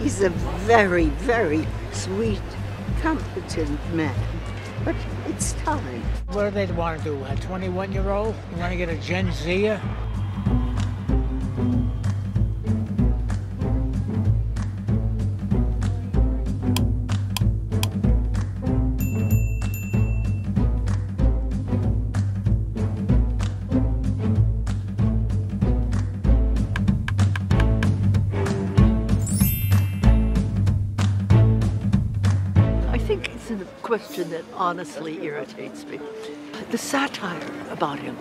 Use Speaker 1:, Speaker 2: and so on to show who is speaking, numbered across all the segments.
Speaker 1: He's a very, very sweet, competent man. But it's time.
Speaker 2: What do they want to do? A 21 year old? You want to get a Gen Zer?
Speaker 3: A question that honestly irritates me. The satire about him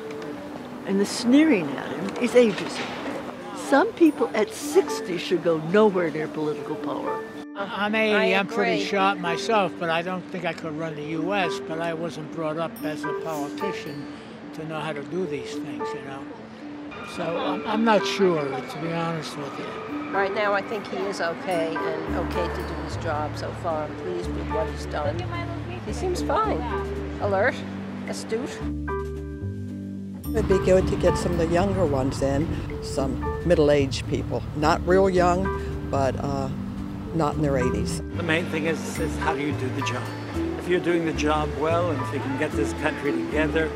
Speaker 3: and the sneering at him is ageism. Some people at 60 should go nowhere near political power.
Speaker 2: I'm 80,
Speaker 4: I
Speaker 2: I'm pretty sharp myself, but I don't think I could run the U.S., but I wasn't brought up as a politician to know how to do these things, you know. So I'm, I'm not sure, to be honest with you.
Speaker 4: Right now, I think he is okay and okay to do his job so far. I'm pleased with what he's done. He seems fine, alert, astute.
Speaker 5: It'd be good to get some of the younger ones in, some middle-aged people. Not real young, but uh, not in their 80s.
Speaker 6: The main thing is, is how do you do the job? If you're doing the job well and if you can get this country together,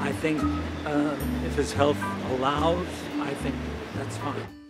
Speaker 6: I think uh, if his health allows, I think that's fine.